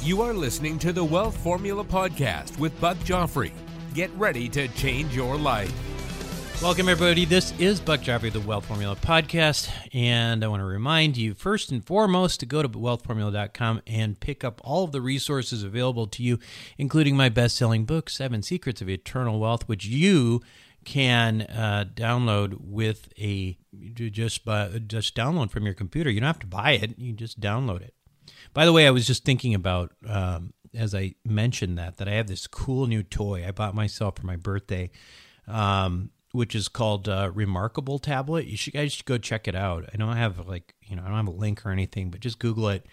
You are listening to the Wealth Formula Podcast with Buck Joffrey. Get ready to change your life. Welcome, everybody. This is Buck Joffrey, the Wealth Formula Podcast. And I want to remind you, first and foremost, to go to wealthformula.com and pick up all of the resources available to you, including my best selling book, Seven Secrets of Eternal Wealth, which you can uh, download with a just by, just download from your computer. You don't have to buy it; you just download it. By the way, I was just thinking about um, as I mentioned that that I have this cool new toy I bought myself for my birthday, um, which is called uh, Remarkable Tablet. You should guys should go check it out. I don't have like you know I don't have a link or anything, but just Google it.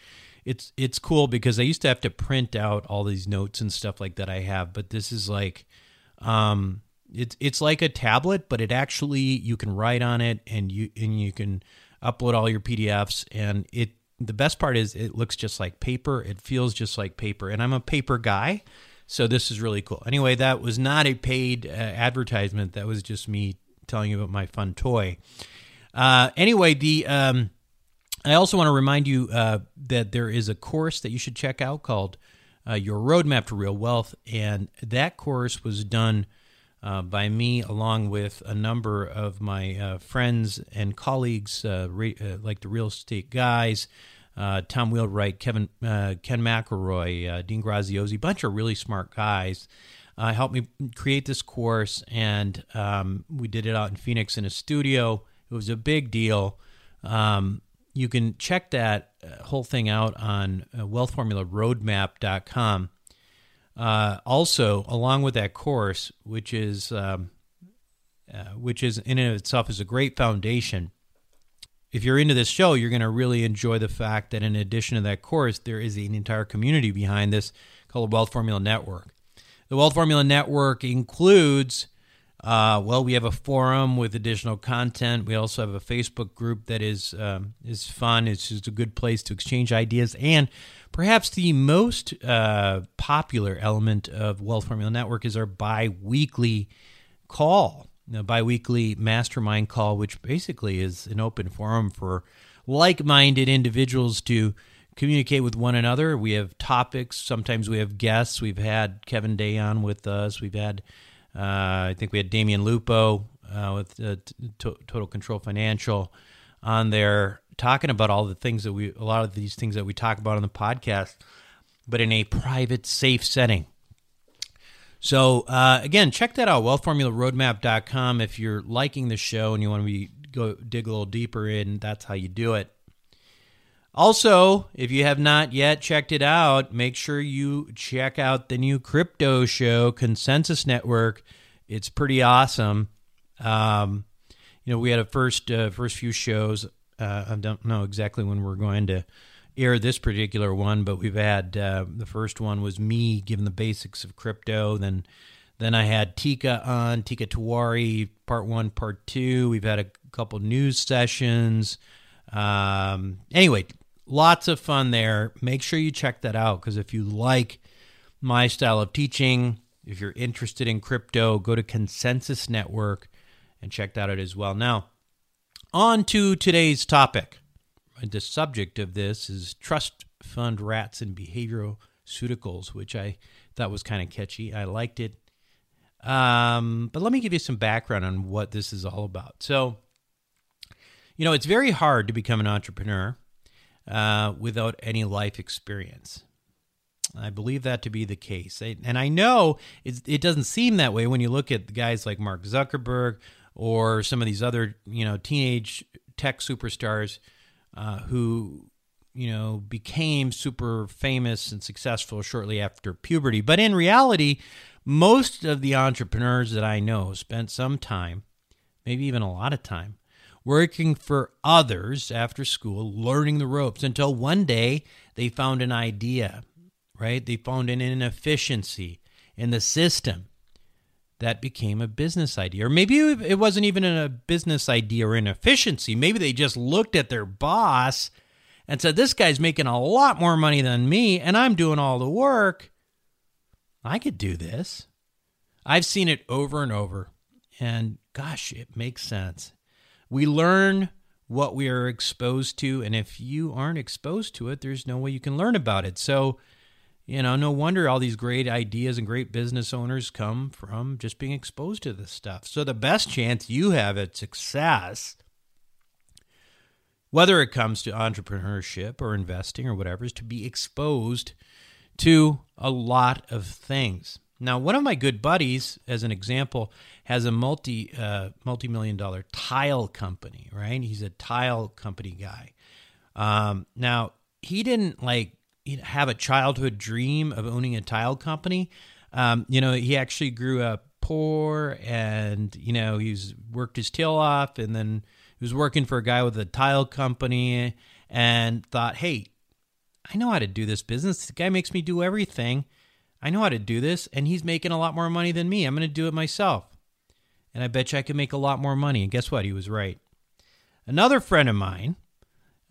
It's it's cool because I used to have to print out all these notes and stuff like that I have, but this is like. Um, it's it's like a tablet, but it actually you can write on it and you and you can upload all your PDFs and it the best part is it looks just like paper. It feels just like paper, and I'm a paper guy, so this is really cool. Anyway, that was not a paid uh, advertisement. That was just me telling you about my fun toy. Uh, anyway, the um, I also want to remind you uh, that there is a course that you should check out called uh, "Your Roadmap to Real Wealth," and that course was done. Uh, by me, along with a number of my uh, friends and colleagues, uh, re- uh, like the real estate guys, uh, Tom Wheelwright, Kevin, Ken McElroy, Dean Graziosi, bunch of really smart guys. helped me create this course, and um, we did it out in Phoenix in a studio. It was a big deal. Um, you can check that whole thing out on wealthformularoadmap.com. Uh, also, along with that course, which is um, uh, which is in and of itself is a great foundation. If you're into this show, you're going to really enjoy the fact that in addition to that course, there is an entire community behind this called the Wealth Formula Network. The Wealth Formula Network includes, uh, well, we have a forum with additional content. We also have a Facebook group that is um, is fun. It's just a good place to exchange ideas and Perhaps the most uh, popular element of Wealth Formula Network is our bi weekly call, the bi weekly mastermind call, which basically is an open forum for like minded individuals to communicate with one another. We have topics, sometimes we have guests. We've had Kevin Day on with us, we've had, uh, I think we had Damion Lupo uh, with uh, Total Control Financial on there talking about all the things that we, a lot of these things that we talk about on the podcast, but in a private, safe setting. So uh, again, check that out, wealthformularoadmap.com. If you're liking the show and you want to be go dig a little deeper in, that's how you do it. Also, if you have not yet checked it out, make sure you check out the new crypto show, Consensus Network. It's pretty awesome. Um, you know, we had a first uh, first few shows uh, I don't know exactly when we're going to air this particular one, but we've had uh, the first one was me giving the basics of crypto. Then, then I had Tika on Tika Tiwari, part one, part two. We've had a couple news sessions. Um, anyway, lots of fun there. Make sure you check that out because if you like my style of teaching, if you're interested in crypto, go to Consensus Network and check that out as well. Now, on to today's topic. The subject of this is trust fund rats and behavioral behaviorceuticals, which I thought was kind of catchy. I liked it. Um, but let me give you some background on what this is all about. So, you know, it's very hard to become an entrepreneur uh, without any life experience. I believe that to be the case. And I know it doesn't seem that way when you look at guys like Mark Zuckerberg or some of these other, you know, teenage tech superstars uh, who, you know, became super famous and successful shortly after puberty. But in reality, most of the entrepreneurs that I know spent some time, maybe even a lot of time, working for others after school, learning the ropes until one day they found an idea, right? They found an inefficiency in the system that became a business idea. Or maybe it wasn't even a business idea or inefficiency. Maybe they just looked at their boss and said, This guy's making a lot more money than me, and I'm doing all the work. I could do this. I've seen it over and over, and gosh, it makes sense. We learn what we are exposed to, and if you aren't exposed to it, there's no way you can learn about it. So, you know, no wonder all these great ideas and great business owners come from just being exposed to this stuff. So, the best chance you have at success, whether it comes to entrepreneurship or investing or whatever, is to be exposed to a lot of things. Now, one of my good buddies, as an example, has a multi uh, multi million dollar tile company. Right, he's a tile company guy. Um, now, he didn't like have a childhood dream of owning a tile company. Um, you know, he actually grew up poor, and you know, he's worked his tail off, and then he was working for a guy with a tile company, and thought, hey, I know how to do this business. The guy makes me do everything I know how to do this, and he's making a lot more money than me. I'm going to do it myself. And I bet you I can make a lot more money. And guess what? He was right. Another friend of mine,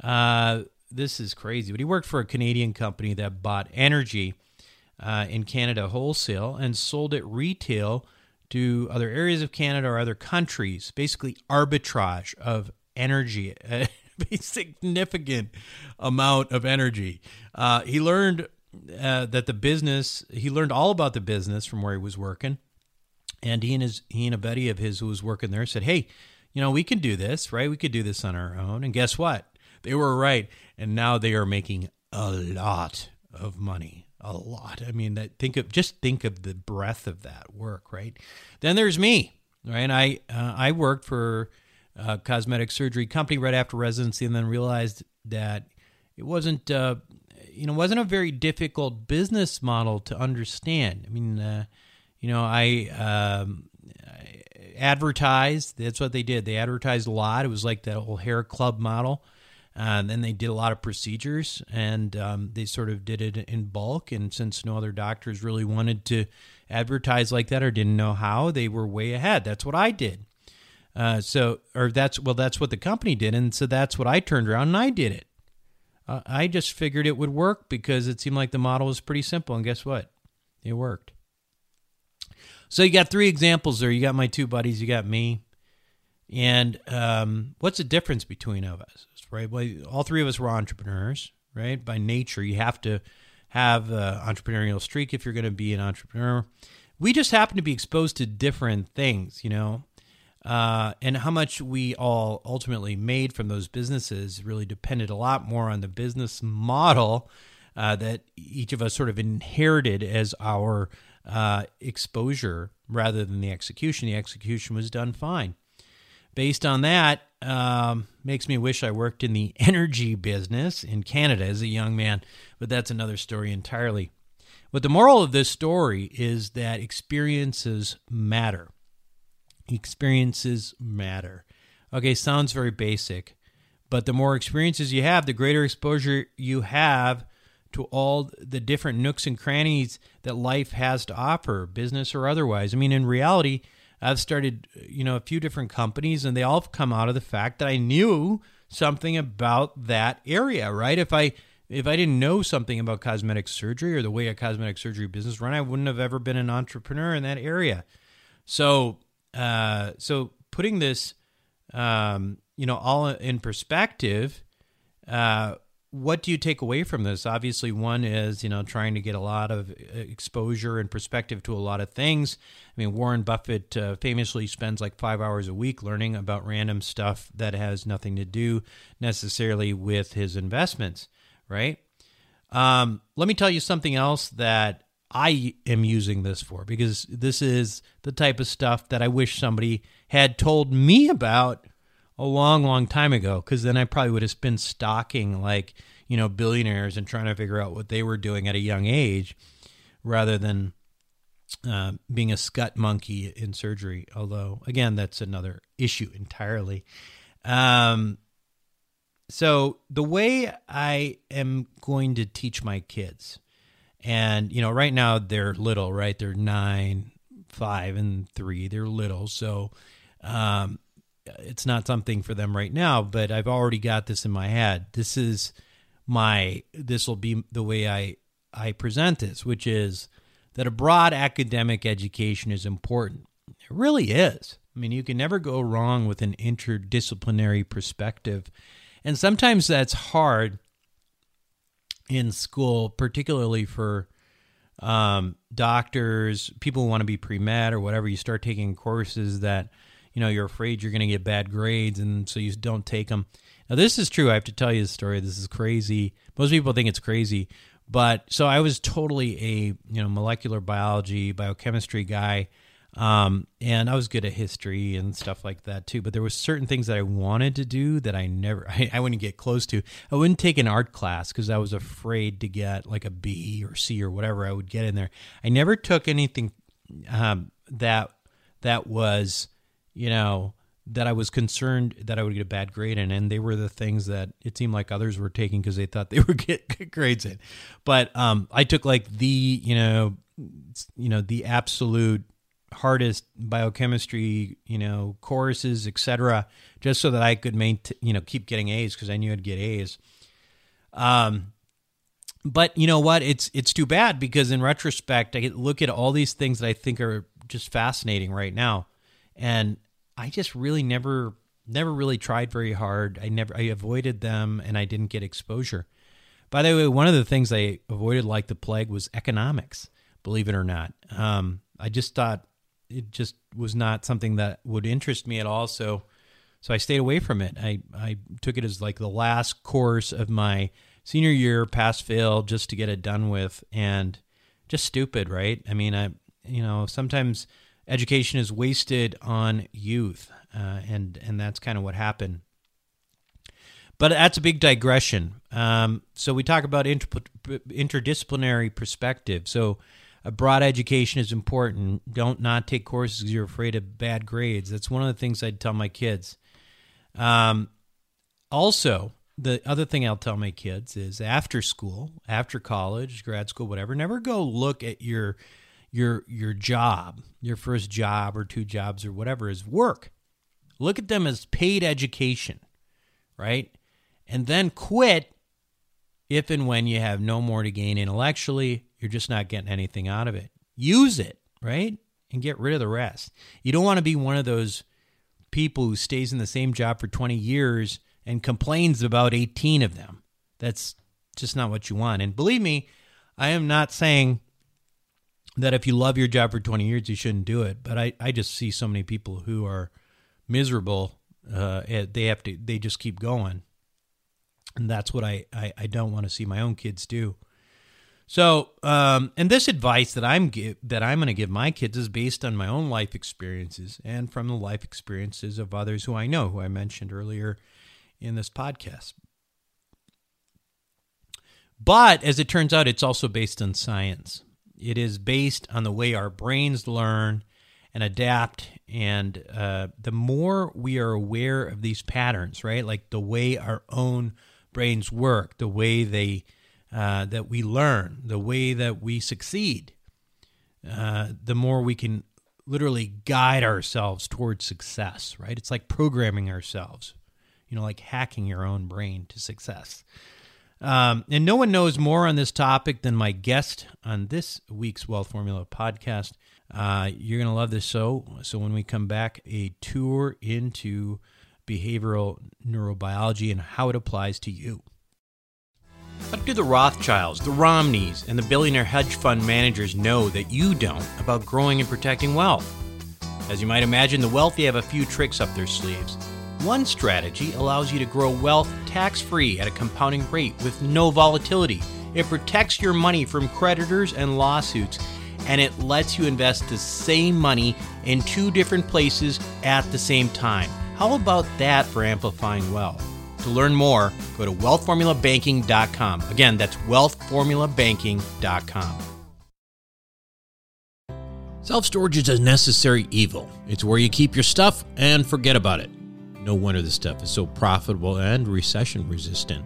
uh, this is crazy, but he worked for a Canadian company that bought energy uh, in Canada wholesale and sold it retail to other areas of Canada or other countries, basically arbitrage of energy. A significant amount of energy. Uh, he learned uh, that the business he learned all about the business from where he was working, and he and his he and a buddy of his who was working there said, "Hey, you know we can do this, right? We could do this on our own." And guess what? They were right, and now they are making a lot of money. A lot. I mean, that think of just think of the breadth of that work, right? Then there's me, right? I uh, I worked for a cosmetic surgery company right after residency, and then realized that it wasn't uh, you know wasn't a very difficult business model to understand. I mean, uh, you know, I, um, I advertised. That's what they did. They advertised a lot. It was like that whole hair club model. Uh, and then they did a lot of procedures, and um, they sort of did it in bulk. And since no other doctors really wanted to advertise like that or didn't know how, they were way ahead. That's what I did. Uh, so, or that's well, that's what the company did, and so that's what I turned around and I did it. Uh, I just figured it would work because it seemed like the model was pretty simple. And guess what? It worked. So you got three examples there. You got my two buddies, you got me. And um, what's the difference between of us? Right? Well, all three of us were entrepreneurs, right? By nature, you have to have an entrepreneurial streak if you're going to be an entrepreneur. We just happen to be exposed to different things, you know uh, and how much we all ultimately made from those businesses really depended a lot more on the business model uh, that each of us sort of inherited as our uh, exposure rather than the execution. The execution was done fine. Based on that, um, makes me wish I worked in the energy business in Canada as a young man, but that's another story entirely. But the moral of this story is that experiences matter experiences matter. Okay, sounds very basic, but the more experiences you have, the greater exposure you have to all the different nooks and crannies that life has to offer, business or otherwise. I mean, in reality, I've started, you know, a few different companies and they all come out of the fact that I knew something about that area, right? If I if I didn't know something about cosmetic surgery or the way a cosmetic surgery business run, I wouldn't have ever been an entrepreneur in that area. So uh, so putting this, um, you know, all in perspective, uh, what do you take away from this? Obviously, one is you know trying to get a lot of uh, exposure and perspective to a lot of things. I mean, Warren Buffett uh, famously spends like five hours a week learning about random stuff that has nothing to do necessarily with his investments, right? Um, let me tell you something else that I am using this for because this is the type of stuff that I wish somebody had told me about a long, long time ago. Because then I probably would have been stalking like you know billionaires and trying to figure out what they were doing at a young age, rather than uh, being a scut monkey in surgery. Although again, that's another issue entirely. Um, so the way I am going to teach my kids, and you know, right now they're little, right? They're nine, five, and three. They're little, so um, it's not something for them right now. But I've already got this in my head. This is my. This will be the way I I present this, which is that a broad academic education is important. It really is. I mean, you can never go wrong with an interdisciplinary perspective and sometimes that's hard in school, particularly for um, doctors, people who want to be pre med or whatever. You start taking courses that you know you're afraid you're going to get bad grades, and so you don't take them. Now, this is true. I have to tell you the story. This is crazy. Most people think it's crazy, but so I was totally a you know molecular biology, biochemistry guy um, and I was good at history and stuff like that too. But there was certain things that I wanted to do that I never, I, I wouldn't get close to. I wouldn't take an art class because I was afraid to get like a B or C or whatever I would get in there. I never took anything um, that that was, you know, that I was concerned that I would get a bad grade in, and they were the things that it seemed like others were taking because they thought they would get good grades in. But um, I took like the, you know, you know, the absolute hardest biochemistry, you know, courses, etc., just so that I could maintain, you know, keep getting A's because I knew I'd get A's. Um, but you know what? It's it's too bad because in retrospect, I look at all these things that I think are just fascinating right now, and I just really never never really tried very hard. I never I avoided them, and I didn't get exposure. By the way, one of the things I avoided like the plague was economics. Believe it or not, um, I just thought it just was not something that would interest me at all. So, so I stayed away from it. I, I took it as like the last course of my senior year, pass fail, just to get it done with, and just stupid, right? I mean, I, you know, sometimes education is wasted on youth, uh, and and that's kind of what happened. But that's a big digression. Um, so we talk about inter- interdisciplinary perspective. So a broad education is important. Don't not take courses because you're afraid of bad grades. That's one of the things I'd tell my kids. Um, also, the other thing I'll tell my kids is after school, after college, grad school, whatever, never go look at your your your job, your first job or two jobs or whatever is work. Look at them as paid education, right? And then quit if and when you have no more to gain intellectually you're just not getting anything out of it. Use it, right? And get rid of the rest. You don't want to be one of those people who stays in the same job for 20 years and complains about 18 of them. That's just not what you want. And believe me, I am not saying that if you love your job for 20 years, you shouldn't do it. But I, I just see so many people who are miserable. Uh, they have to, they just keep going. And that's what I, I, I don't want to see my own kids do. So, um, and this advice that I'm give, that I'm going to give my kids is based on my own life experiences and from the life experiences of others who I know, who I mentioned earlier in this podcast. But as it turns out, it's also based on science. It is based on the way our brains learn and adapt. And uh, the more we are aware of these patterns, right, like the way our own brains work, the way they uh, that we learn, the way that we succeed, uh, the more we can literally guide ourselves towards success, right? It's like programming ourselves, you know, like hacking your own brain to success. Um, and no one knows more on this topic than my guest on this week's Wealth Formula podcast. Uh, you're going to love this show. So, when we come back, a tour into behavioral neurobiology and how it applies to you. What do the Rothschilds, the Romneys, and the billionaire hedge fund managers know that you don't about growing and protecting wealth? As you might imagine, the wealthy have a few tricks up their sleeves. One strategy allows you to grow wealth tax free at a compounding rate with no volatility It protects your money from creditors and lawsuits, and it lets you invest the same money in two different places at the same time. How about that for amplifying wealth? To learn more, go to wealthformulabanking.com. Again, that's wealthformulabanking.com. Self storage is a necessary evil. It's where you keep your stuff and forget about it. No wonder this stuff is so profitable and recession resistant.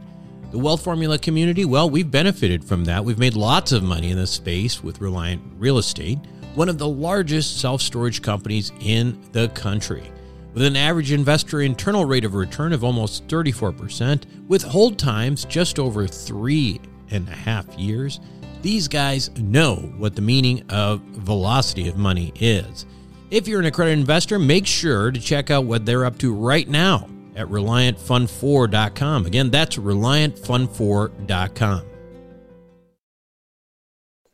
The Wealth Formula community, well, we've benefited from that. We've made lots of money in this space with Reliant Real Estate, one of the largest self storage companies in the country. With an average investor internal rate of return of almost 34%, with hold times just over three and a half years, these guys know what the meaning of velocity of money is. If you're an accredited investor, make sure to check out what they're up to right now at ReliantFund4.com. Again, that's ReliantFund4.com.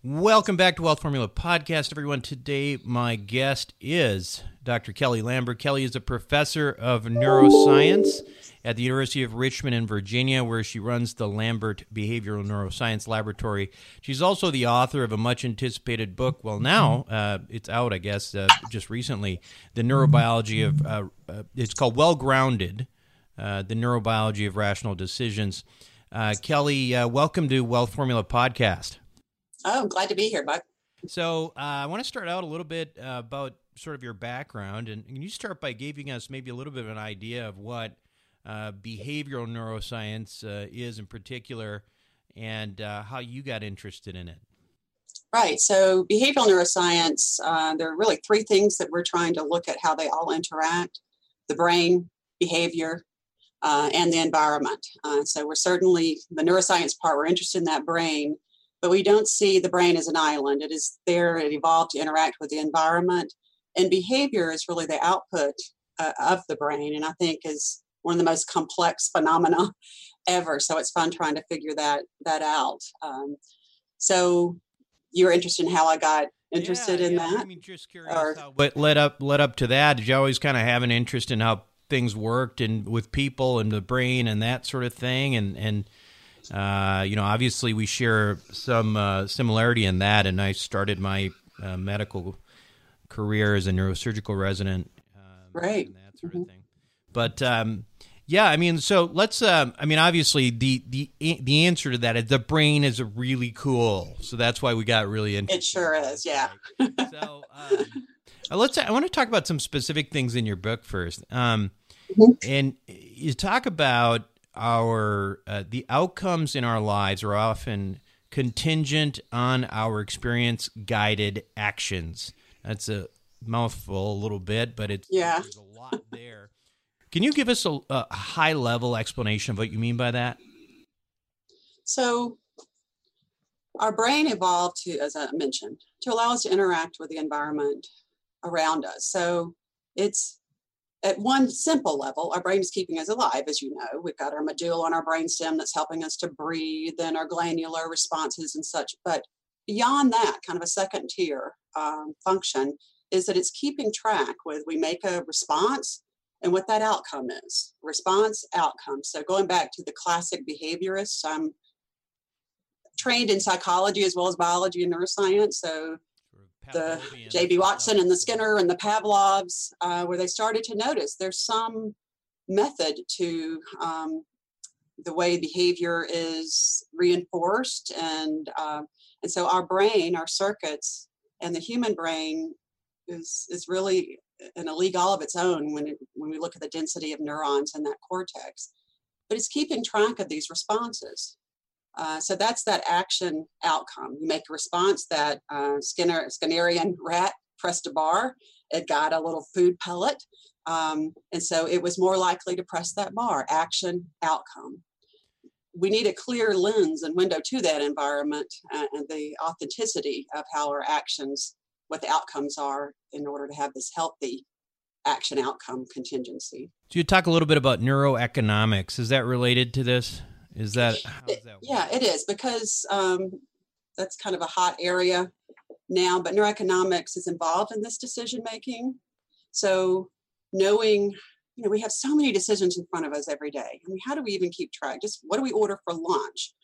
Welcome back to Wealth Formula Podcast, everyone. Today, my guest is Dr. Kelly Lambert. Kelly is a professor of neuroscience at the University of Richmond in Virginia, where she runs the Lambert Behavioral Neuroscience Laboratory. She's also the author of a much anticipated book. Well, now uh, it's out, I guess, uh, just recently. The neurobiology of uh, uh it's called Well Grounded: uh, The Neurobiology of Rational Decisions. Uh, Kelly, welcome to Wealth Formula Podcast. Oh, I'm glad to be here, Buck. So I want to start out a little bit about sort of your background, and can you start by giving us maybe a little bit of an idea of what uh, behavioral neuroscience uh, is in particular, and uh, how you got interested in it. Right. So, behavioral neuroscience, uh, there are really three things that we're trying to look at how they all interact the brain, behavior, uh, and the environment. So, we're certainly the neuroscience part, we're interested in that brain, but we don't see the brain as an island. It is there, it evolved to interact with the environment. And behavior is really the output of the brain, and I think is one of the most complex phenomena ever. So it's fun trying to figure that that out. Um, so you're interested in how I got interested yeah, in yeah. that? I mean, just curious or, how, what led up led up to that. Did you always kind of have an interest in how things worked and with people and the brain and that sort of thing? And and uh, you know, obviously we share some uh, similarity in that. And I started my uh, medical career as a neurosurgical resident, um, right? And that sort mm-hmm. of thing. But um, yeah, I mean, so let's. Um, I mean, obviously, the the the answer to that is the brain is really cool. So that's why we got really into it. Sure is, yeah. so um, uh, let's. I want to talk about some specific things in your book first. Um, mm-hmm. and you talk about our uh, the outcomes in our lives are often contingent on our experience guided actions. That's a mouthful, a little bit, but it's yeah. there's a lot there. Can you give us a, a high level explanation of what you mean by that? So, our brain evolved to, as I mentioned, to allow us to interact with the environment around us. So, it's at one simple level, our brain is keeping us alive, as you know. We've got our medulla on our brainstem that's helping us to breathe and our glandular responses and such. But beyond that, kind of a second tier um, function, is that it's keeping track with we make a response and what that outcome is response outcome. So going back to the classic behaviorists i'm trained in psychology as well as biology and neuroscience. So the j.b watson and the skinner and the pavlovs uh, where they started to notice there's some method to um, the way behavior is reinforced and uh, and so our brain our circuits and the human brain is is really in a league all of its own when it, when we look at the density of neurons in that cortex. But it's keeping track of these responses. Uh, so that's that action outcome. You make a response that uh, Skinner Skinnerian rat pressed a bar. It got a little food pellet, um, and so it was more likely to press that bar. Action outcome. We need a clear lens and window to that environment uh, and the authenticity of how our actions what the outcomes are in order to have this healthy action outcome contingency. So you talk a little bit about neuroeconomics. Is that related to this? Is that, that yeah, it is because um, that's kind of a hot area now. But neuroeconomics is involved in this decision making. So knowing, you know, we have so many decisions in front of us every day. I mean, how do we even keep track? Just what do we order for lunch?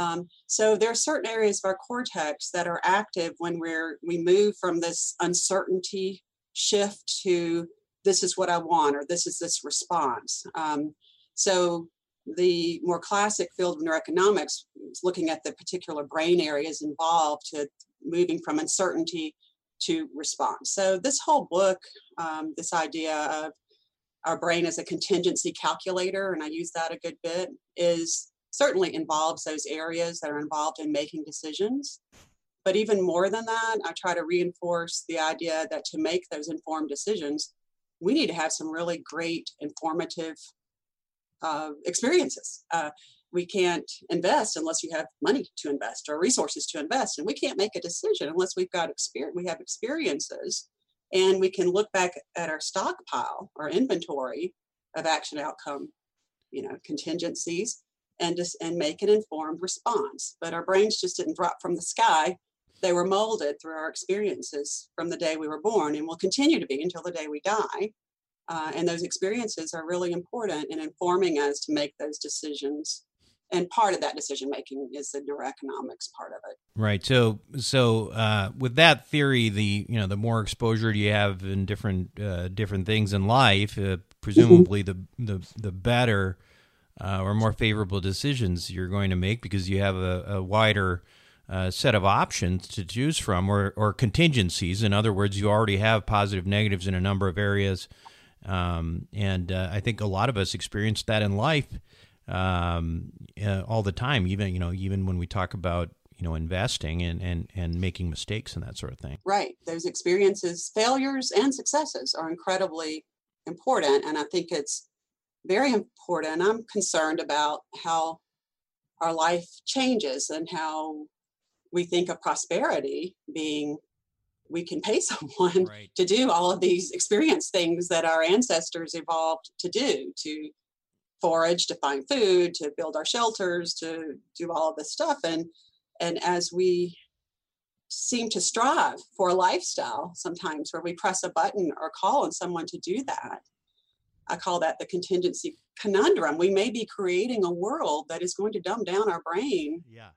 Um, so there are certain areas of our cortex that are active when we're we move from this uncertainty shift to this is what I want or this is this response. Um, so the more classic field of neuroeconomics is looking at the particular brain areas involved to moving from uncertainty to response. So this whole book, um, this idea of our brain as a contingency calculator, and I use that a good bit, is certainly involves those areas that are involved in making decisions. But even more than that, I try to reinforce the idea that to make those informed decisions, we need to have some really great informative uh, experiences. Uh, we can't invest unless you have money to invest or resources to invest, and we can't make a decision unless we've got experience. We have experiences, and we can look back at our stockpile, our inventory of action outcome, you know, contingencies, and just and make an informed response. But our brains just didn't drop from the sky. They were molded through our experiences from the day we were born, and will continue to be until the day we die. Uh, and those experiences are really important in informing us to make those decisions. And part of that decision making is the neuroeconomics part of it. Right. So, so uh, with that theory, the you know the more exposure you have in different uh, different things in life, uh, presumably the the the better uh, or more favorable decisions you're going to make because you have a, a wider uh, set of options to choose from or, or contingencies. In other words, you already have positive negatives in a number of areas um, and uh, I think a lot of us experience that in life um, uh, all the time. Even you know, even when we talk about you know investing and and and making mistakes and that sort of thing. Right. Those experiences, failures and successes, are incredibly important, and I think it's very important. I'm concerned about how our life changes and how we think of prosperity being we can pay someone right. to do all of these experience things that our ancestors evolved to do to forage to find food to build our shelters to do all of this stuff and and as we seem to strive for a lifestyle sometimes where we press a button or call on someone to do that i call that the contingency conundrum we may be creating a world that is going to dumb down our brain yeah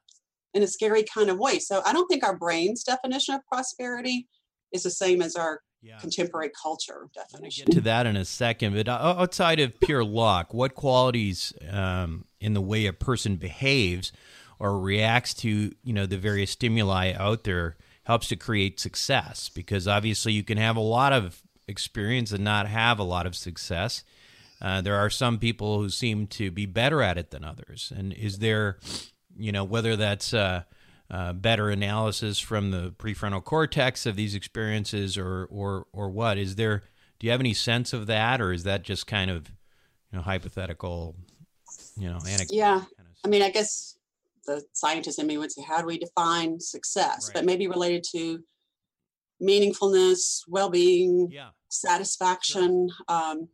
in a scary kind of way. So I don't think our brain's definition of prosperity is the same as our yeah. contemporary culture definition. Get to that in a second, but outside of pure luck, what qualities um, in the way a person behaves or reacts to you know the various stimuli out there helps to create success? Because obviously, you can have a lot of experience and not have a lot of success. Uh, there are some people who seem to be better at it than others. And is there you know, whether that's uh, uh, better analysis from the prefrontal cortex of these experiences or, or, or what? Is there, do you have any sense of that, or is that just kind of, you know, hypothetical, you know, anecdote? Yeah. Kind of I mean, I guess the scientist in me would say, how do we define success? Right. But maybe related to meaningfulness, well being, yeah. satisfaction. Sure. Um,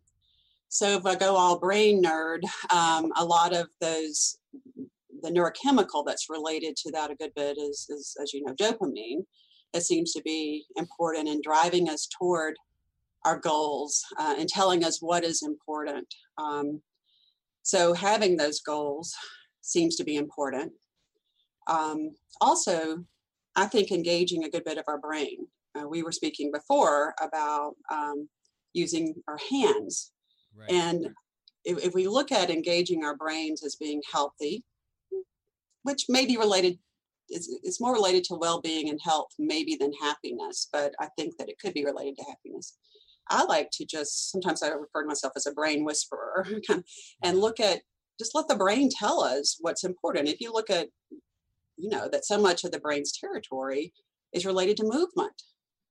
so if I go all brain nerd, um, a lot of those the neurochemical that's related to that a good bit is, is as you know, dopamine. It seems to be important in driving us toward our goals uh, and telling us what is important. Um, so having those goals seems to be important. Um, also, I think engaging a good bit of our brain. Uh, we were speaking before about um, using our hands. Right. And if, if, we look at engaging our brains as being healthy, which may be related it's, it's more related to well-being and health maybe than happiness but i think that it could be related to happiness i like to just sometimes i refer to myself as a brain whisperer and look at just let the brain tell us what's important if you look at you know that so much of the brain's territory is related to movement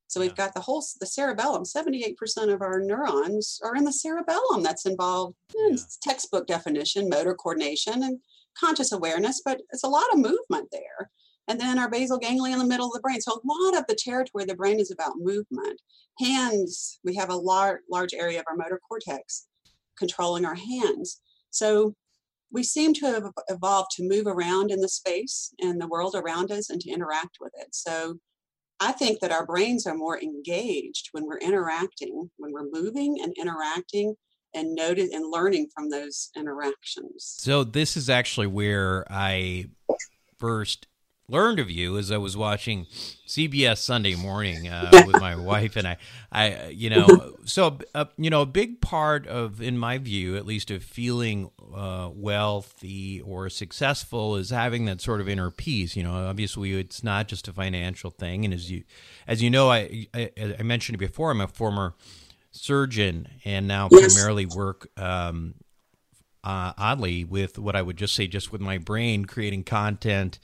so we've got the whole the cerebellum 78% of our neurons are in the cerebellum that's involved in yeah. textbook definition motor coordination and conscious awareness, but it's a lot of movement there. And then our basal ganglia in the middle of the brain. So a lot of the territory of the brain is about movement. Hands, we have a large, large area of our motor cortex controlling our hands. So we seem to have evolved to move around in the space and the world around us and to interact with it. So I think that our brains are more engaged when we're interacting, when we're moving and interacting and noted and learning from those interactions. So this is actually where I first learned of you as I was watching CBS Sunday Morning uh, with my wife and I. I, you know, so uh, you know, a big part of, in my view, at least, of feeling uh, wealthy or successful is having that sort of inner peace. You know, obviously, it's not just a financial thing, and as you, as you know, I, I, I mentioned it before. I'm a former surgeon and now yes. primarily work. Um, uh, oddly, with what I would just say, just with my brain, creating content,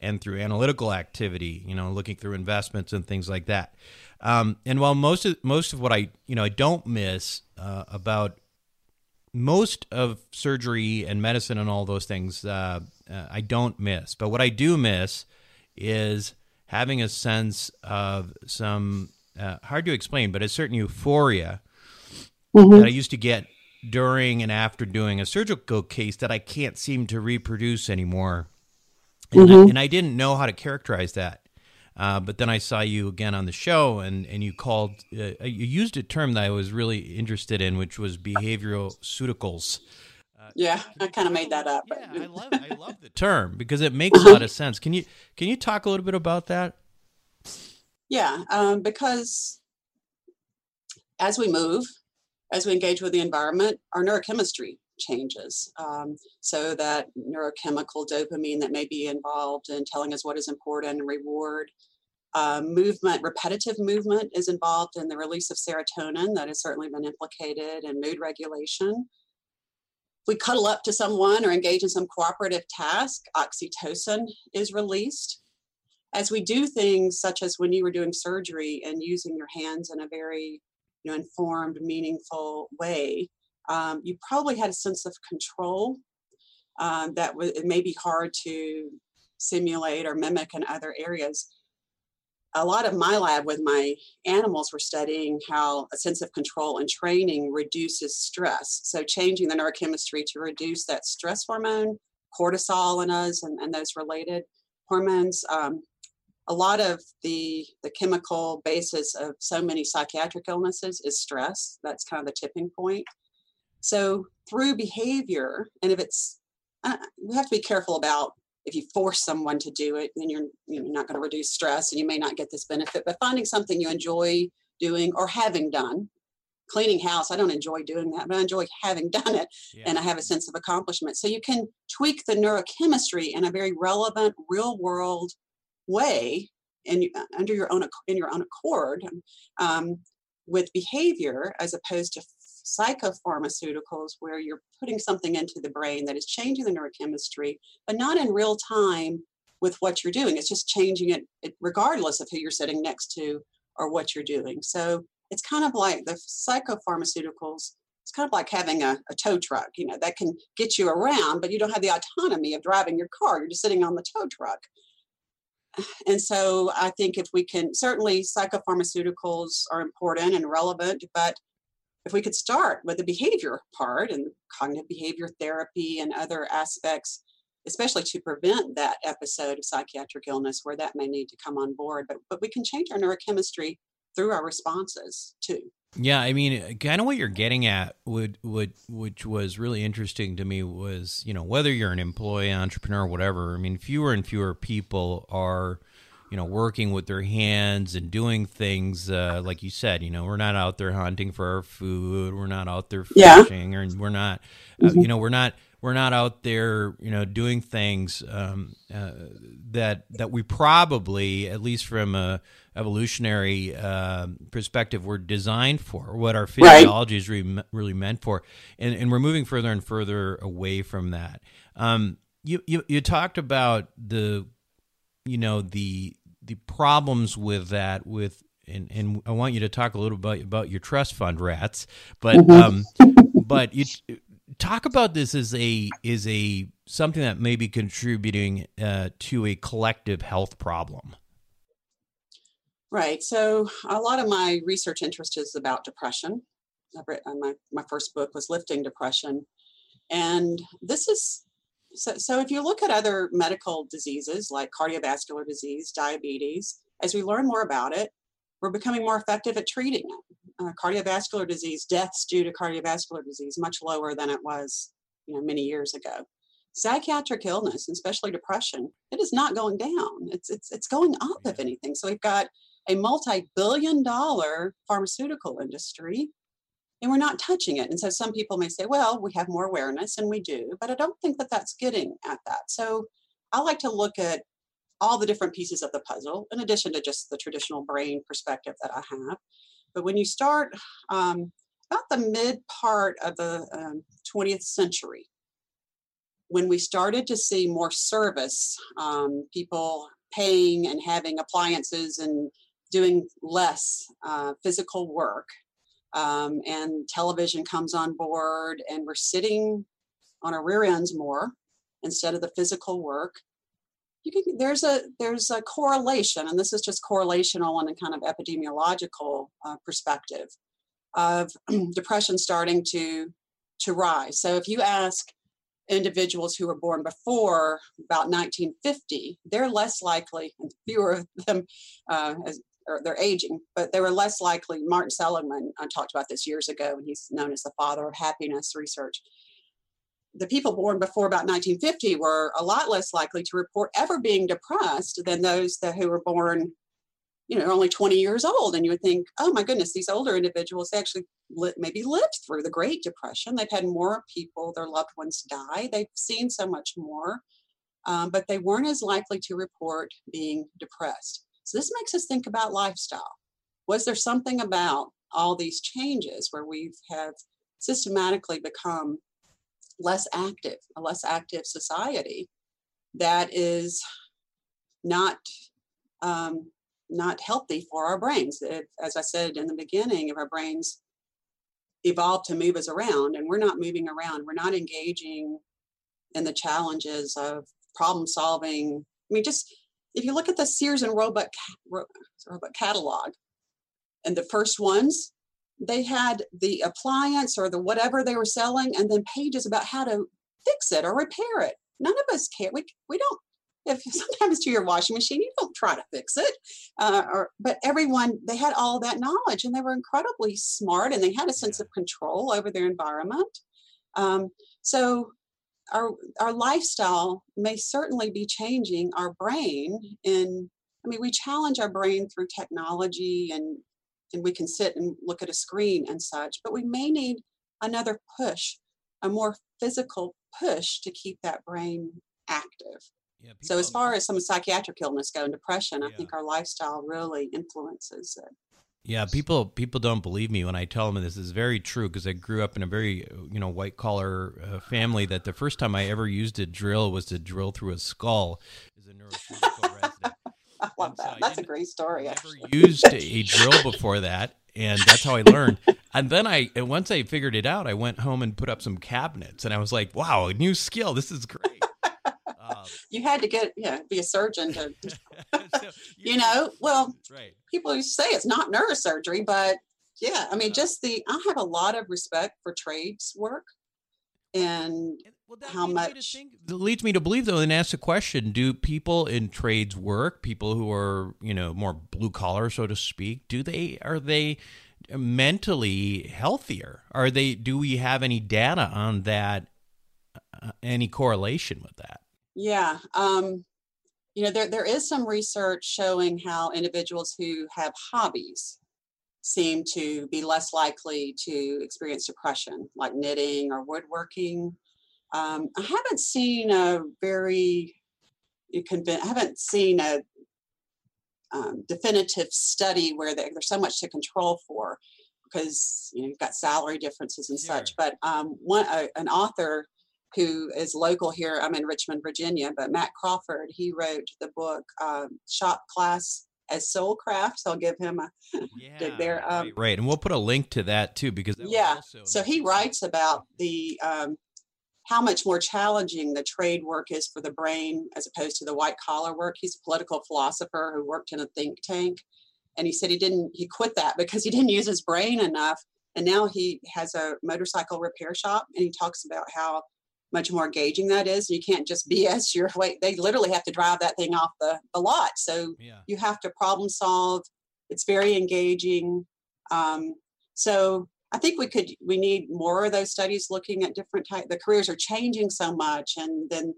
and through analytical activity, you know, looking through investments and things like that. Um, and while most of most of what I you know I don't miss uh, about most of surgery and medicine and all those things uh, uh, I don't miss, but what I do miss is having a sense of some uh, hard to explain, but a certain euphoria mm-hmm. that I used to get during and after doing a surgical case that I can't seem to reproduce anymore and, mm-hmm. I, and I didn't know how to characterize that. Uh, but then I saw you again on the show, and, and you called uh, you used a term that I was really interested in, which was behaviorceuticals. Uh, yeah, I kind of made that up. Yeah, I love I love the term because it makes a lot of sense. Can you can you talk a little bit about that? Yeah, um, because as we move, as we engage with the environment, our neurochemistry changes. Um, so that neurochemical dopamine that may be involved in telling us what is important and reward. Uh, movement, repetitive movement is involved in the release of serotonin that has certainly been implicated in mood regulation. We cuddle up to someone or engage in some cooperative task, oxytocin is released. As we do things such as when you were doing surgery and using your hands in a very you know, informed, meaningful way, um, you probably had a sense of control um, that it may be hard to simulate or mimic in other areas. A lot of my lab with my animals were studying how a sense of control and training reduces stress. So, changing the neurochemistry to reduce that stress hormone, cortisol in us, and, and those related hormones. Um, a lot of the the chemical basis of so many psychiatric illnesses is stress. That's kind of the tipping point. So through behavior, and if it's, uh, we have to be careful about if you force someone to do it, then you're you know, not going to reduce stress and you may not get this benefit. But finding something you enjoy doing or having done, cleaning house, I don't enjoy doing that, but I enjoy having done it yeah. and I have a sense of accomplishment. So you can tweak the neurochemistry in a very relevant, real world way and uh, under your own in your own accord um, with behavior as opposed to psychopharmaceuticals where you're putting something into the brain that is changing the neurochemistry, but not in real time with what you're doing. It's just changing it regardless of who you're sitting next to or what you're doing. So it's kind of like the psychopharmaceuticals. It's kind of like having a, a tow truck, you know, that can get you around, but you don't have the autonomy of driving your car. You're just sitting on the tow truck. And so I think if we can, certainly psychopharmaceuticals are important and relevant, but if we could start with the behavior part and cognitive behavior therapy and other aspects, especially to prevent that episode of psychiatric illness where that may need to come on board, but, but we can change our neurochemistry through our responses too. Yeah, I mean, kind of what you're getting at, would would which was really interesting to me was, you know, whether you're an employee, entrepreneur, whatever. I mean, fewer and fewer people are you know, working with their hands and doing things uh, like you said. You know, we're not out there hunting for our food. We're not out there fishing, yeah. or we're not, uh, mm-hmm. you know, we're not we're not out there, you know, doing things um, uh, that that we probably, at least from a evolutionary uh, perspective, were designed for. What our physiology right. is really, really meant for, and, and we're moving further and further away from that. Um, you, you you talked about the you know the the problems with that with and, and I want you to talk a little bit about your trust fund rats, but mm-hmm. um, but you talk about this as a is a something that may be contributing uh, to a collective health problem. Right. So a lot of my research interest is about depression. I've written, my my first book was lifting depression, and this is so, so if you look at other medical diseases like cardiovascular disease, diabetes, as we learn more about it, we're becoming more effective at treating it. Uh, cardiovascular disease, deaths due to cardiovascular disease, much lower than it was, you know, many years ago. psychiatric illness, especially depression, it is not going down. It's it's it's going up, yeah. if anything. So we've got a multi-billion dollar pharmaceutical industry and we're not touching it. And so some people may say, well, we have more awareness, and we do, but I don't think that that's getting at that. So I like to look at all the different pieces of the puzzle, in addition to just the traditional brain perspective that I have. But when you start um, about the mid part of the um, 20th century, when we started to see more service, um, people paying and having appliances and doing less uh, physical work, um, and television comes on board, and we're sitting on our rear ends more instead of the physical work. You can, there's a there's a correlation, and this is just correlational on a kind of epidemiological uh, perspective of depression starting to to rise. So if you ask individuals who were born before about 1950, they're less likely, and fewer of them uh, as, or they're aging, but they were less likely. Martin Seligman uh, talked about this years ago, and he's known as the father of happiness research. The people born before about 1950 were a lot less likely to report ever being depressed than those that who were born you know, only 20 years old. And you would think, oh my goodness, these older individuals actually li- maybe lived through the Great Depression. They've had more people, their loved ones die. They've seen so much more, um, but they weren't as likely to report being depressed. So this makes us think about lifestyle. Was there something about all these changes where we have systematically become less active, a less active society that is not um, not healthy for our brains. If, as I said in the beginning, if our brains evolved to move us around and we're not moving around, we're not engaging in the challenges of problem solving. I mean, just if you look at the Sears and Roebuck, Roebuck catalog, and the first ones, they had the appliance or the whatever they were selling, and then pages about how to fix it or repair it. None of us care. We, we don't if sometimes to your washing machine, you don't try to fix it. Uh, or, but everyone, they had all that knowledge and they were incredibly smart and they had a sense yeah. of control over their environment. Um, so our, our lifestyle may certainly be changing our brain mm-hmm. in, I mean, we challenge our brain through technology and, and we can sit and look at a screen and such, but we may need another push, a more physical push to keep that brain active. Yeah, so as far as some psychiatric illness go and depression, yeah. I think our lifestyle really influences it. Yeah, people people don't believe me when I tell them this is very true because I grew up in a very you know white collar uh, family. That the first time I ever used a drill was to drill through a skull as a neurosurgical resident. I love that. So that's a great story. I never used a drill before that, and that's how I learned. And then I, and once I figured it out, I went home and put up some cabinets, and I was like, "Wow, a new skill! This is great." you had to get yeah be a surgeon to so you know well right. people say it's not neurosurgery but yeah i mean just the i have a lot of respect for trades work and well, how much think, leads me to believe though and ask the question do people in trades work people who are you know more blue collar so to speak do they are they mentally healthier are they do we have any data on that uh, any correlation with that yeah. Um, you know, there, there is some research showing how individuals who have hobbies seem to be less likely to experience depression, like knitting or woodworking. Um, I haven't seen a very conv- I haven't seen a um, definitive study where there's so much to control for because you know you've got salary differences and sure. such. But um, one uh, an author who is local here. I'm in Richmond, Virginia, but Matt Crawford, he wrote the book um, Shop Class as Soulcraft. So I'll give him a yeah, dig there. Um, right, right, and we'll put a link to that too because that yeah. So he writes about the um, how much more challenging the trade work is for the brain as opposed to the white collar work. He's a political philosopher who worked in a think tank, and he said he didn't he quit that because he didn't use his brain enough. And now he has a motorcycle repair shop, and he talks about how much more engaging that is. You can't just BS your way. They literally have to drive that thing off the, the lot. So yeah. you have to problem solve. It's very engaging. Um, so I think we could we need more of those studies looking at different type. The careers are changing so much, and then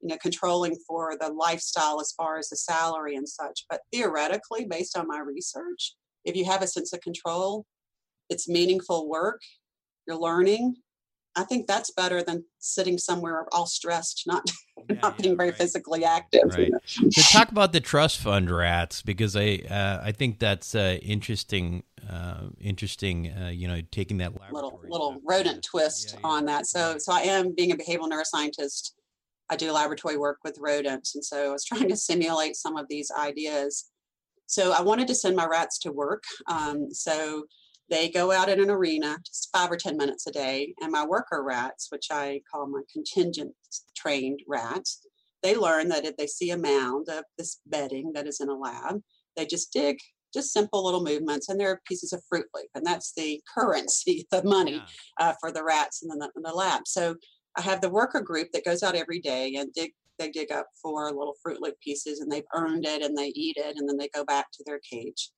you know controlling for the lifestyle as far as the salary and such. But theoretically, based on my research, if you have a sense of control, it's meaningful work. You're learning. I think that's better than sitting somewhere all stressed, not Yeah, not yeah, being very right. physically active. you know. So talk about the trust fund rats because I uh, I think that's uh, interesting. Uh, interesting. Uh, you know, taking that little little rodent twist Yeah, on that. So Right. so I am being a behavioral neuroscientist. I do laboratory work with rodents, and so I was trying to simulate some of these ideas. So I wanted to send my rats to work. Um, so they go out in an arena just five or ten minutes a day, and my worker rats, which I call my contingent trained rats, they learn that if they see a mound of this bedding that is in a lab, they just dig. Just simple little movements, and they're pieces of Froot Loop, and that's the currency, the money Yeah. uh, for the rats in the, in the lab. So I have the worker group that goes out every day and dig they dig up four little Froot Loop pieces and they've earned it and they eat it and then they go back to their cage.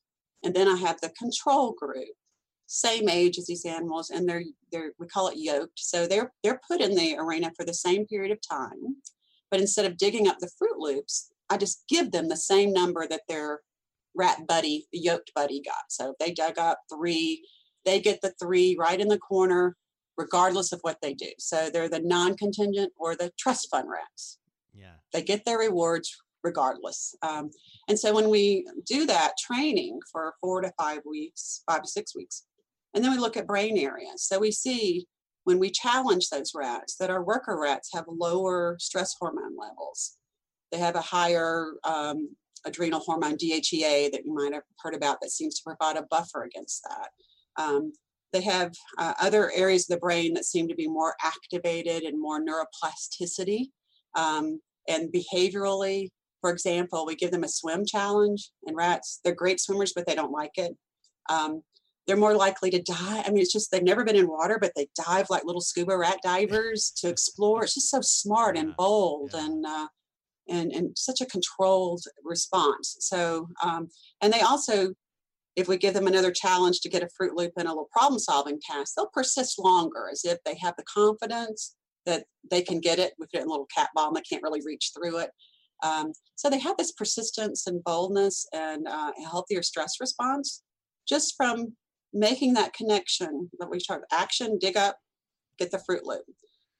And then I have the control group, same age as these animals, and they're they're we call it yoked. So they're they're put in the arena for the same period of time, but instead of digging up the Froot Loops, I just give them the same number that their rat buddy, the yoked buddy got. So if they dug up three, they get the three right in the corner, regardless of what they do. So they're the non-contingent or the trust fund rats. Yeah. They get their rewards regardless. Um, and so when we do that training for four to five weeks, five to six weeks, and then we look at brain areas. So we see when we challenge those rats that our worker rats have lower stress hormone levels. They have a higher um, adrenal hormone DHEA that you might have heard about that seems to provide a buffer against that. Um, they have uh, other areas of the brain that seem to be more activated and more neuroplasticity. Um, and behaviorally, for example, we give them a swim challenge, and rats, they're great swimmers, but they don't like it. Um, they're more likely to die. I mean, it's just they've never been in water, but they dive like little scuba rat divers to explore. It's just so smart and bold yeah. and uh, and and such a controlled response. So, um, and they also, if we give them another challenge to get a Froot Loop and a little problem-solving task, they'll persist longer, as if they have the confidence that they can get it. We put it in a little cat ball and they can't really reach through it. Um, so they have this persistence and boldness and uh, a healthier stress response just from making that connection that we talk action, dig up, get the Froot Loop.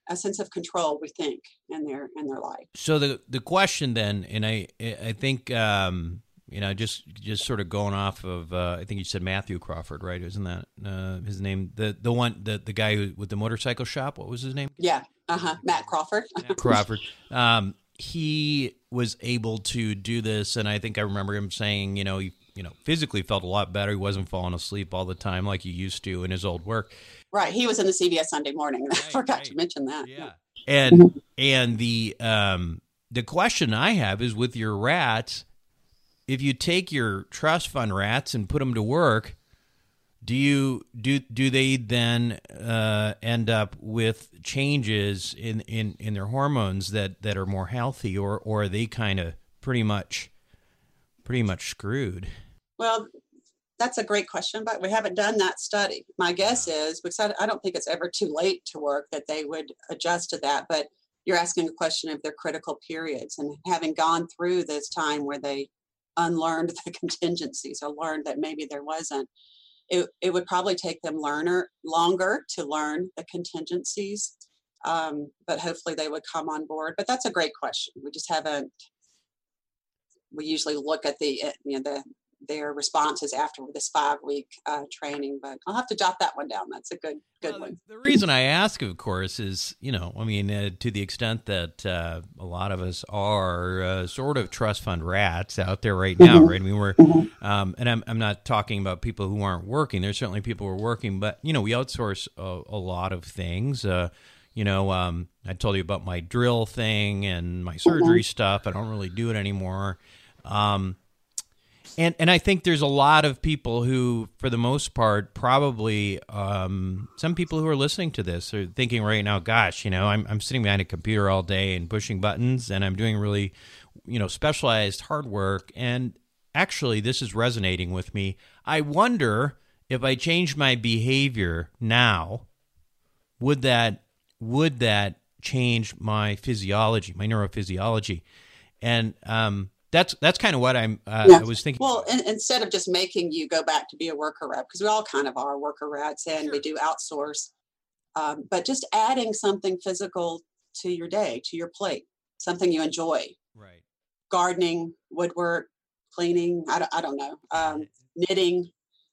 A sense of control, we think, in their in their life. So the the question then, and I I think um, you know just just sort of going off of uh, I think you said Matthew Crawford, right? Isn't that uh, his name? The the one the the guy who, with the motorcycle shop. What was his name? Yeah, uh huh. Matt Crawford. Matt Crawford. Um, he was able to do this, and I think I remember him saying, you know, he you know physically felt a lot better. He wasn't falling asleep all the time like he used to in his old work. Right. He was in the CBS Sunday Morning. I forgot right. to mention that. Yeah. And and the um the question I have is with your rats, if you take your trust fund rats and put them to work, do you do do they then uh, end up with changes in, in, in their hormones that, that are more healthy, or or are they kind of pretty much pretty much screwed? Well, that's a great question, but we haven't done that study. My guess is because I, I don't think it's ever too late to work that they would adjust to that. But you're asking a question of their critical periods and having gone through this time where they unlearned the contingencies or learned that maybe there wasn't. It, it would probably take them learner longer to learn the contingencies, um, but hopefully they would come on board. But that's a great question. We just haven't. We usually look at the you know the their responses after this five week uh, training. But I'll have to jot that one down. That's a good good Well, one. The reason I ask, of course, is you know, I mean, uh, to the extent that uh, a lot of us are uh, sort of trust fund rats out there right now, right? I mean, we're, um, and I'm I'm not talking about people who aren't working. There's certainly people who are working, but you know, we outsource a, a lot of things. Uh, you know, um, I told you about my drill thing and my surgery stuff. I don't really do it anymore. Um, and and I think there's a lot of people who, for the most part, probably um, some people who are listening to this are thinking right now, "Gosh, you know, I'm I'm sitting behind a computer all day and pushing buttons, and I'm doing really, you know, specialized hard work, and actually, this is resonating with me. I wonder if I change my behavior now, would that would that change my physiology, my neurophysiology? And um, that's that's kind of what I'm. Uh, yeah. I was thinking. Well, in, instead of just making you go back to be a worker rep, because we all kind of are worker rats, and sure. we do outsource. Um, but just adding something physical to your day, to your plate, something you enjoy. Right. Gardening, woodwork, cleaning. I don't, I don't know. Um, knitting.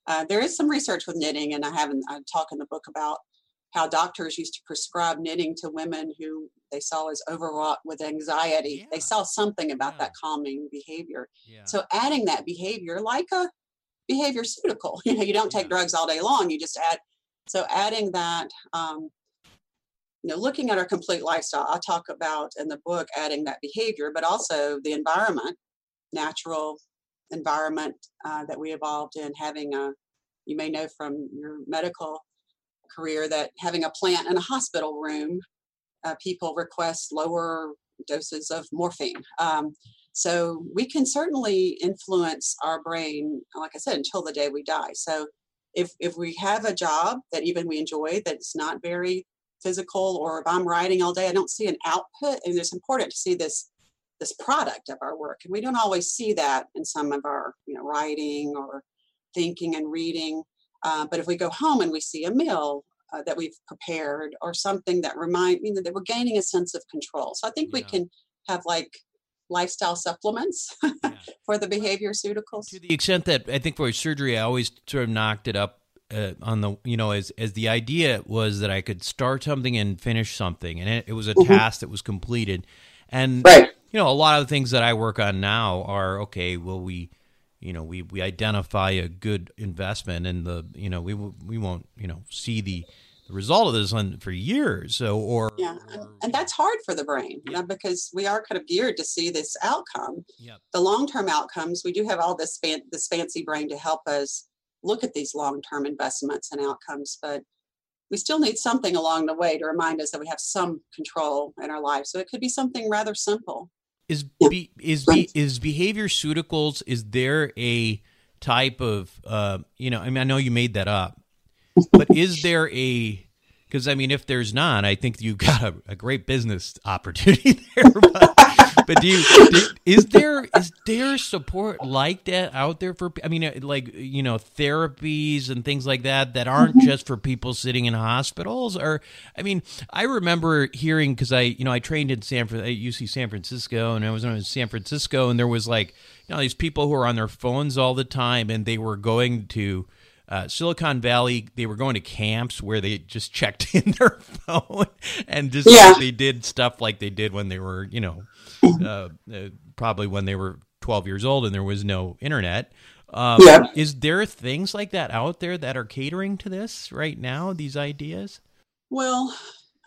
Uh, there is some research with knitting, and I haven't. I talk in the book about how doctors used to prescribe knitting to women who they saw as overwrought with anxiety. Yeah. They saw something about yeah. that calming behavior. Yeah. So adding that behavior like a behaviorceutical, you know, you don't take drugs all day long. You just add. So adding that, um, you know, looking at our complete lifestyle. I talk about in the book adding that behavior, but also the environment, natural environment uh, that we evolved in, having a. You may know from your medical career that having a plant in a hospital room, uh, people request lower doses of morphine. Um, so we can certainly influence our brain, like I said, until the day we die. So if if we have a job that even we enjoy that's not very physical, or if I'm writing all day, I don't see an output, and it's important to see this this product of our work, and we don't always see that in some of our you know writing or thinking and reading. Uh, but if we go home and we see a meal uh, that we've prepared or something that remind you know that we're gaining a sense of control. So I think yeah. we can have like lifestyle supplements yeah. for the behaviorceuticals. To the extent that I think for surgery, I always sort of knocked it up uh, on the you know as as the idea was that I could start something and finish something, and it, it was a mm-hmm. task that was completed. And right. you know, a lot of the things that I work on now are okay. Well, we you know we we identify a good investment and the you know we we won't you know see the the result of this on for years so or yeah and, and that's hard for the brain yeah. you know, because we are kind of geared to see this outcome yeah. the long-term outcomes we do have all this fan, this fancy brain to help us look at these long-term investments and outcomes but we still need something along the way to remind us that we have some control in our life so it could be something rather simple is be, is be, is behaviorceuticals? Is there a type of uh, you know? I mean, I know you made that up, but is there a because I mean, if there's not, I think you've got a, a great business opportunity there. But, but do you do, is there is there support like that out there for? I mean, uh, like you know, therapies and things like that that aren't mm-hmm. just for people sitting in hospitals. Or I mean, I remember hearing because I you know I trained in San at UC San Francisco and I was in San Francisco and there was like you know these people who are on their phones all the time and they were going to uh, Silicon Valley, they were going to camps where they just checked in their phone and just yeah. they did stuff like they did when they were, you know, uh, uh, probably when they were 12 years old and there was no internet. Um, yeah. Is there things like that out there that are catering to this right now? These ideas? Well,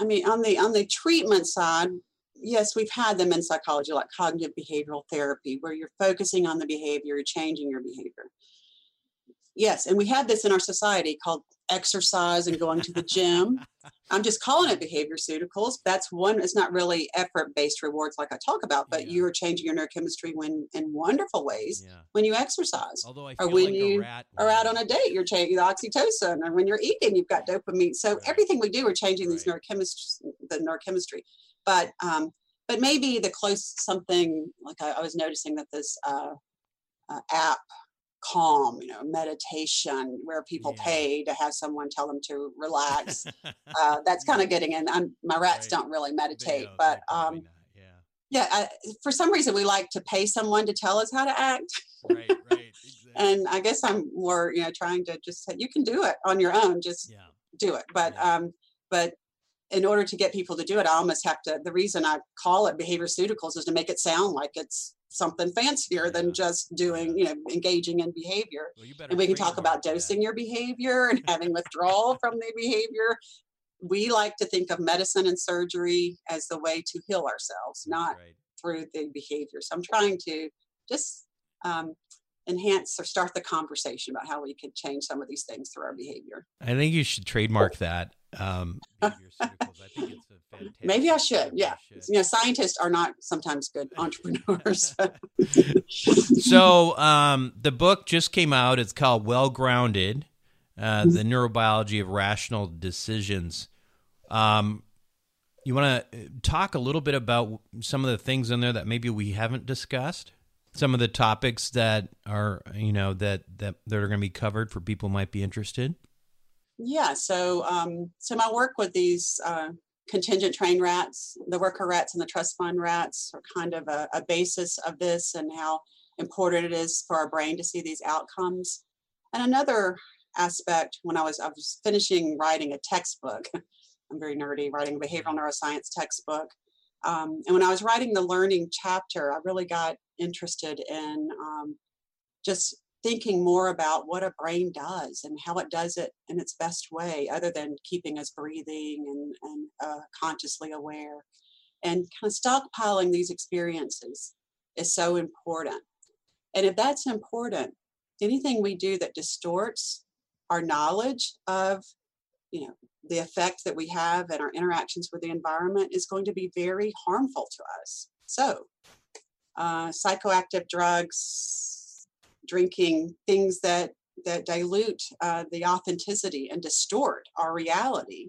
I mean, on the on the treatment side, yes, we've had them in psychology, like cognitive behavioral therapy, where you're focusing on the behavior, changing your behavior. Yes, and we have this in our society called exercise and going to the gym. I'm just calling it behaviorceuticals. That's one. It's not really effort-based rewards like I talk about, but yeah. you're changing your neurochemistry when in wonderful ways yeah. when you exercise, or when like you are out on a date, you're changing the oxytocin, and when you're eating, you've got dopamine. So right. everything we do, we're changing right. these neurochemistry, the neurochemistry. But um, but maybe the close something like I, I was noticing that this uh, uh, app calm, you know, meditation where people yeah. pay to have someone tell them to relax. uh, that's kind of getting in. I'm, my rats right. don't really meditate, don't, but um, yeah, yeah. I, for some reason, we like to pay someone to tell us how to act. right, right. Exactly. and I guess I'm more, you know, trying to just say you can do it on your own. Just yeah. do it. But yeah. um, but in order to get people to do it, I almost have to. The reason I call it behavior is to make it sound like it's something fancier than just doing, you know, engaging in behavior. Well, and we can talk about dosing your behavior and having withdrawal from the behavior. We like to think of medicine and surgery as the way to heal ourselves, not right. through the behavior. So I'm trying to just um, enhance or start the conversation about how we could change some of these things through our behavior. I think you should trademark that. Um, I think it's Maybe I should. Yeah. Should. You know, scientists are not sometimes good entrepreneurs. so um, the book just came out. It's called Well Grounded. uh, the neurobiology of rational decisions. Um, you want to talk a little bit about some of the things in there that maybe we haven't discussed? Some of the topics that are, you know, that that, that are going to be covered for people might be interested. Yeah. So, um, so my work with these uh, contingent train rats, the worker rats, and the trust fund rats are kind of a, a basis of this and how important it is for our brain to see these outcomes. And another aspect when I was I was finishing writing a textbook. I'm very nerdy, writing a behavioral neuroscience textbook. Um, and when I was writing the learning chapter, I really got interested in um, just thinking more about what a brain does and how it does it in its best way, other than keeping us breathing and, and uh, consciously aware. And kind of stockpiling these experiences is so important. And if that's important, anything we do that distorts our knowledge of you know the effect that we have and our interactions with the environment is going to be very harmful to us so uh, psychoactive drugs drinking things that that dilute uh, the authenticity and distort our reality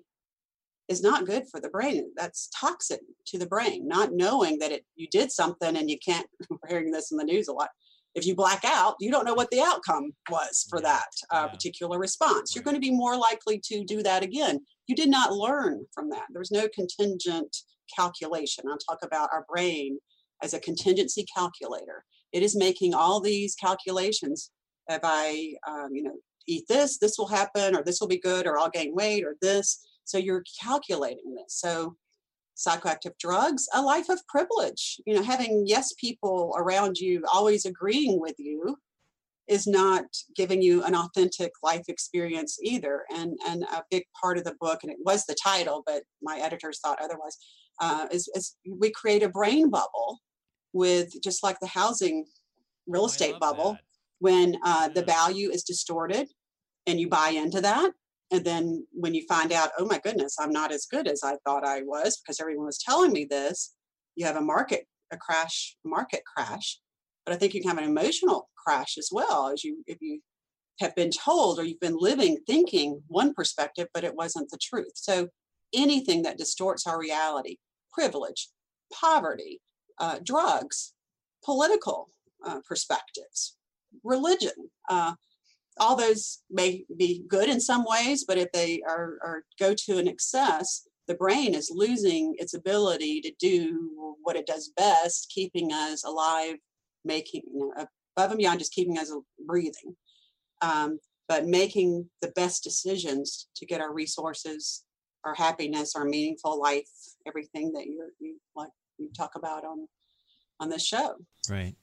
is not good for the brain that's toxic to the brain not knowing that it you did something and you can't we're hearing this in the news a lot if you black out, you don't know what the outcome was for that uh, yeah. particular response. You're going to be more likely to do that again. You did not learn from that. There was no contingent calculation. I'll talk about our brain as a contingency calculator. It is making all these calculations. If I, um, you know, eat this, this will happen, or this will be good, or I'll gain weight, or this. So you're calculating this. So psychoactive drugs, a life of privilege. You know, having yes people around you always agreeing with you is not giving you an authentic life experience either. And and a big part of the book, and it was the title, but my editors thought otherwise, uh, is, is we create a brain bubble with just like the housing real oh, estate bubble that. when uh, the value is distorted and you buy into that. And then when you find out oh my goodness i'm not as good as i thought i was because everyone was telling me this you have a market a crash market crash. But i think you can have an emotional crash as well as you if you have been told or you've been living thinking one perspective but it wasn't the truth. So anything that distorts our reality privilege poverty uh, drugs political uh, perspectives religion uh, all those may be good in some ways, but if they are, are go to an excess, the brain is losing its ability to do what it does best, keeping us alive, making you know, above and beyond just keeping us breathing, um, but making the best decisions to get our resources, our happiness, our meaningful life, everything that you you like you talk about on on this show. Right.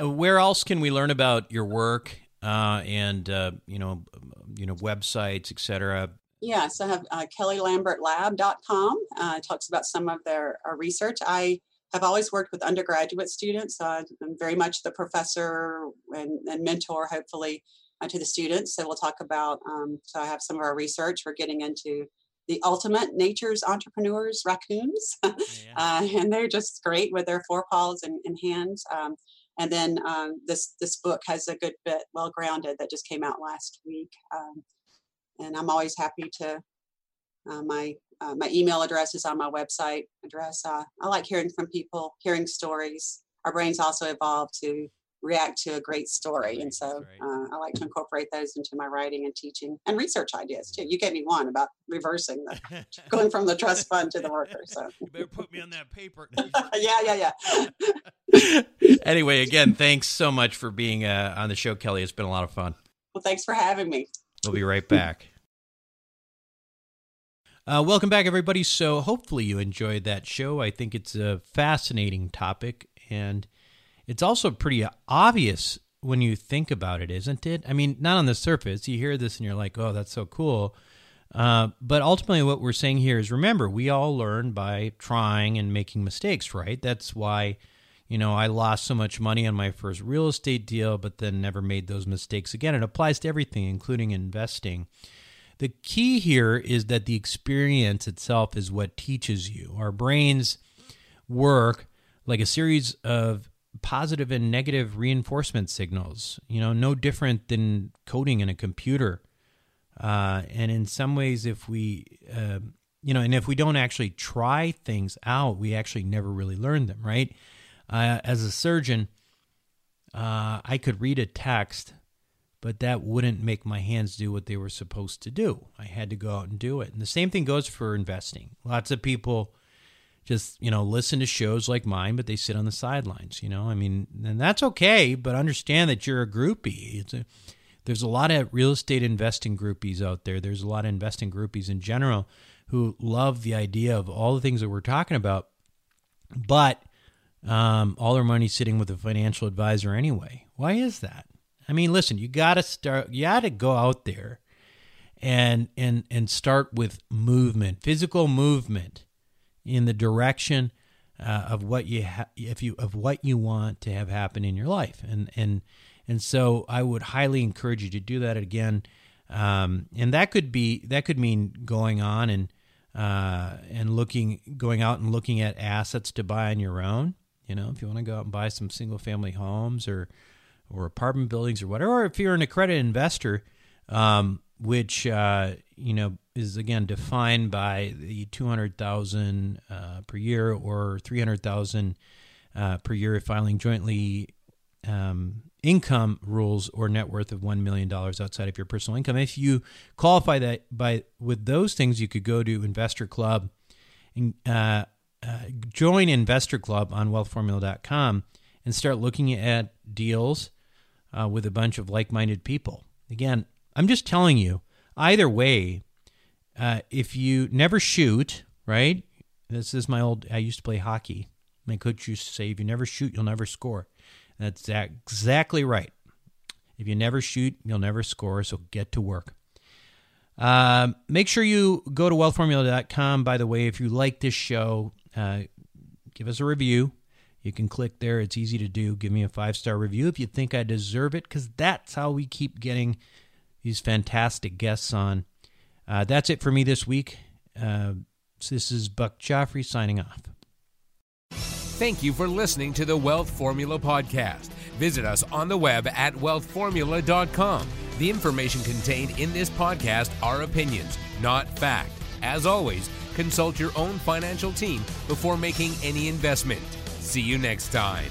Uh, where else can we learn about your work uh, and uh, you know, you know, websites, etc. Yes, I have uh, kellylambertlab.com. Uh, it talks about some of their research. I have always worked with undergraduate students. Uh, I'm very much the professor and, and mentor, hopefully, uh, to the students. So we'll talk about. Um, so I have some of our research. We're getting into the ultimate nature's entrepreneurs, raccoons, yeah. uh, and they're just great with their forepaws and, and hands. Um, and then um, this this book has a good bit, well grounded, that just came out last week. Um, and I'm always happy to. Uh, my uh, my email address is on my website address. Uh, I like hearing from people, hearing stories. Our brains also evolve to react to a great story. And so uh, I like to incorporate those into my writing and teaching and research ideas too. You gave me one about reversing the going from the trust fund to the worker. So you better put me on that paper. yeah, yeah, yeah. anyway, again, thanks so much for being uh, on the show, Kelly. It's been a lot of fun. Well, thanks for having me. We'll be right back. Uh, welcome back, everybody. So, hopefully, you enjoyed that show. I think it's a fascinating topic, and it's also pretty obvious when you think about it, isn't it? I mean, not on the surface. You hear this and you're like, oh, that's so cool. Uh, but ultimately, what we're saying here is remember, we all learn by trying and making mistakes, right? That's why, you know, I lost so much money on my first real estate deal, but then never made those mistakes again. It applies to everything, including investing. The key here is that the experience itself is what teaches you. Our brains work like a series of positive and negative reinforcement signals. You know, no different than coding in a computer. Uh, and in some ways, if we, uh, you know, and if we don't actually try things out, we actually never really learn them, right? Uh, as a surgeon, uh, I could read a text, but that wouldn't make my hands do what they were supposed to do. I had to go out and do it. And the same thing goes for investing. Lots of people just you know listen to shows like mine but they sit on the sidelines you know? I mean and that's okay but understand that you're a groupie. A, there's a lot of real estate investing groupies out there. There's a lot of investing groupies in general who love the idea of all the things that we're talking about but um, all their money's sitting with a financial advisor anyway. Why is that? I mean listen you gotta start you gotta go out there and and and start with movement physical movement in the direction uh, of what you ha- if you of what you want to have happen in your life. And and and so I would highly encourage you to do that again. Um, and that could be that could mean going on and uh, and looking going out and looking at assets to buy on your own. You know if you want to go out and buy some single family homes or or apartment buildings or whatever or if you're an accredited investor um, which uh, you know is again defined by the 200,000 uh, per year or 300,000 uh, per year filing jointly um, income rules or net worth of $1 million outside of your personal income. If you qualify that by with those things, you could go to Investor Club and uh, uh, join Investor Club on wealthformula.com and start looking at deals uh, with a bunch of like-minded people. Again, I'm just telling you, either way, uh, if you never shoot, right? This is my old. I used to play hockey. My coach used to say, "If you never shoot, you'll never score." That's exactly right. If you never shoot, you'll never score. So get to work. Uh, make sure you go to wealthformula.com. By the way, if you like this show, uh, give us a review. You can click there. It's easy to do. Give me a five star review if you think I deserve it, because that's how we keep getting these fantastic guests on. Uh, that's it for me this week. Uh, this is Buck Joffrey signing off. Thank you for listening to the Wealth Formula Podcast. Visit us on the web at wealthformula.com. The information contained in this podcast are opinions, not fact. As always, consult your own financial team before making any investment. See you next time.